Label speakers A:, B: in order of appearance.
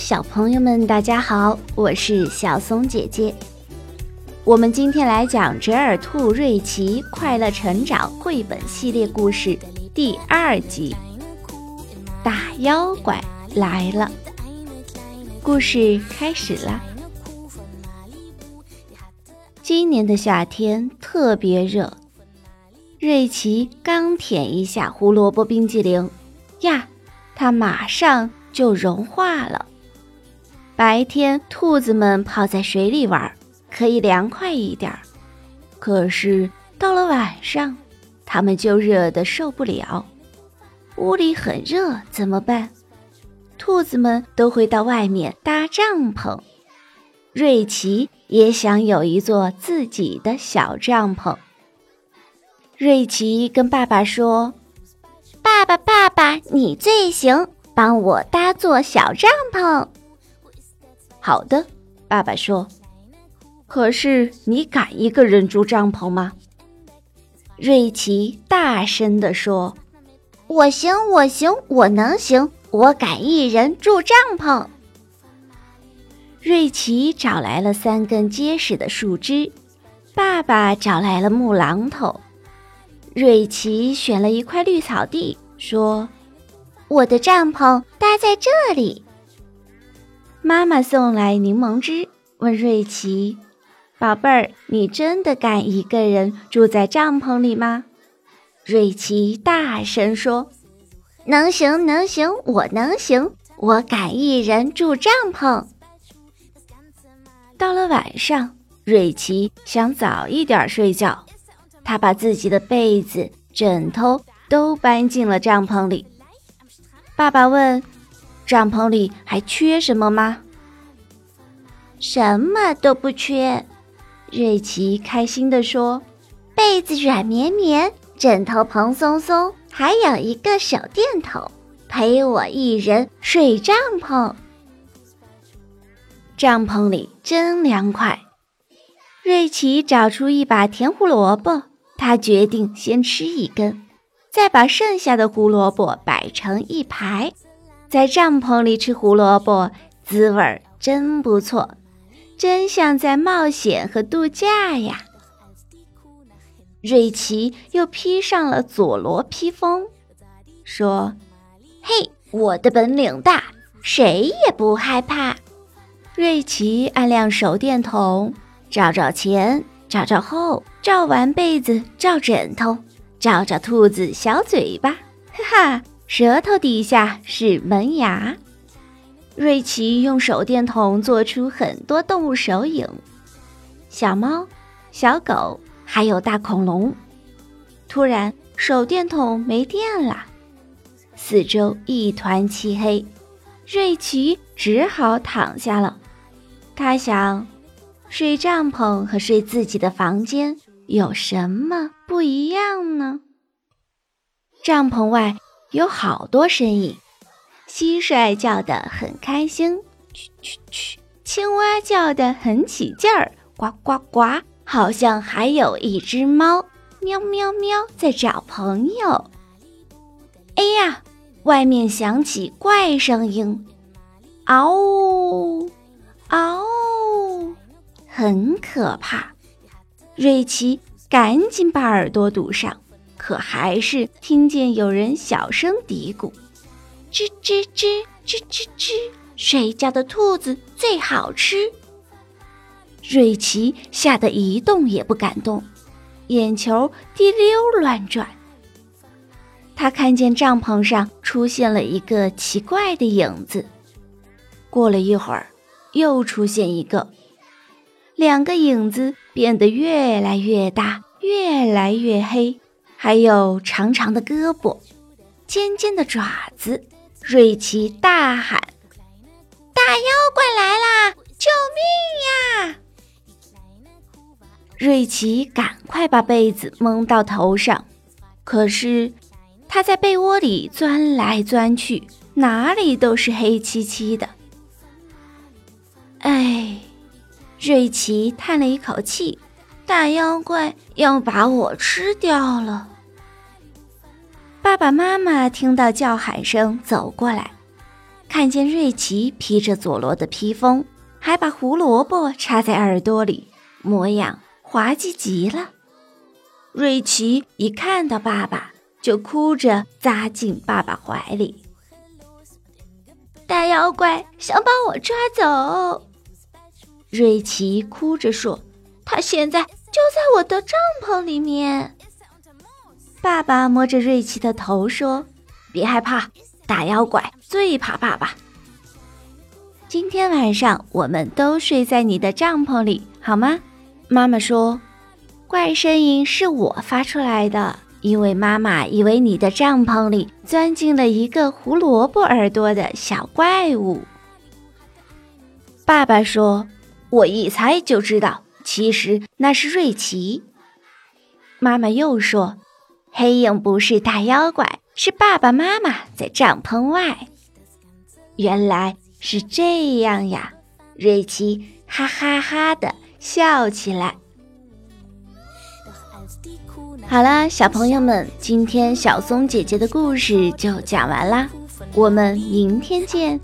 A: 小朋友们，大家好，我是小松姐姐。我们今天来讲《折耳兔瑞奇快乐成长》绘本系列故事第二集《大妖怪来了》。故事开始了。今年的夏天特别热，瑞奇刚舔一下胡萝卜冰激凌，呀，它马上就融化了。白天，兔子们泡在水里玩，可以凉快一点儿。可是到了晚上，它们就热得受不了。屋里很热，怎么办？兔子们都会到外面搭帐篷。瑞奇也想有一座自己的小帐篷。瑞奇跟爸爸说：“爸爸，爸爸，你最行，帮我搭座小帐篷。”好的，爸爸说。可是你敢一个人住帐篷吗？瑞奇大声地说：“我行，我行，我能行，我敢一人住帐篷。”瑞奇找来了三根结实的树枝，爸爸找来了木榔头，瑞奇选了一块绿草地，说：“我的帐篷搭在这里。”妈妈送来柠檬汁，问瑞奇：“宝贝儿，你真的敢一个人住在帐篷里吗？”瑞奇大声说：“能行，能行，我能行，我敢一人住帐篷。”到了晚上，瑞奇想早一点睡觉，他把自己的被子、枕头都搬进了帐篷里。爸爸问。帐篷里还缺什么吗？什么都不缺，瑞奇开心地说：“被子软绵绵，枕头蓬松松，还有一个手电筒，陪我一人睡帐篷。帐篷里真凉快。”瑞奇找出一把甜胡萝卜，他决定先吃一根，再把剩下的胡萝卜摆成一排。在帐篷里吃胡萝卜，滋味儿真不错，真像在冒险和度假呀！瑞奇又披上了佐罗披风，说：“嘿，我的本领大，谁也不害怕。”瑞奇按亮手电筒，照照前，照照后，照完被子，照枕头，照照兔子小嘴巴，哈哈。舌头底下是门牙。瑞奇用手电筒做出很多动物手影，小猫、小狗，还有大恐龙。突然，手电筒没电了，四周一团漆黑，瑞奇只好躺下了。他想，睡帐篷和睡自己的房间有什么不一样呢？帐篷外。有好多身影，蟋蟀叫得很开心，蛐蛐蛐；青蛙叫得很起劲儿，呱呱呱。好像还有一只猫，喵喵喵，在找朋友。哎呀，外面响起怪声音，嗷呜，嗷呜，很可怕。瑞奇赶紧把耳朵堵上。可还是听见有人小声嘀咕：“吱吱吱吱吱吱，睡觉的兔子最好吃。”瑞奇吓得一动也不敢动，眼球滴溜乱转。他看见帐篷上出现了一个奇怪的影子，过了一会儿，又出现一个，两个影子变得越来越大，越来越黑。还有长长的胳膊，尖尖的爪子。瑞奇大喊：“大妖怪来啦！救命呀！”瑞奇赶快把被子蒙到头上，可是他在被窝里钻来钻去，哪里都是黑漆漆的。哎，瑞奇叹了一口气。大妖怪要把我吃掉了！爸爸妈妈听到叫喊声走过来，看见瑞奇披着佐罗的披风，还把胡萝卜插在耳朵里，模样滑稽极了。瑞奇一看到爸爸，就哭着扎进爸爸怀里。大妖怪想把我抓走，瑞奇哭着说：“他现在就在我的帐篷里面。”爸爸摸着瑞奇的头说：“别害怕，大妖怪最怕爸爸。今天晚上我们都睡在你的帐篷里，好吗？”妈妈说：“怪声音是我发出来的。”因为妈妈以为你的帐篷里钻进了一个胡萝卜耳朵的小怪物。爸爸说：“我一猜就知道，其实那是瑞奇。”妈妈又说：“黑影不是大妖怪，是爸爸妈妈在帐篷外。”原来是这样呀！瑞奇哈哈哈的笑起来。好啦，小朋友们，今天小松姐姐的故事就讲完啦，我们明天见。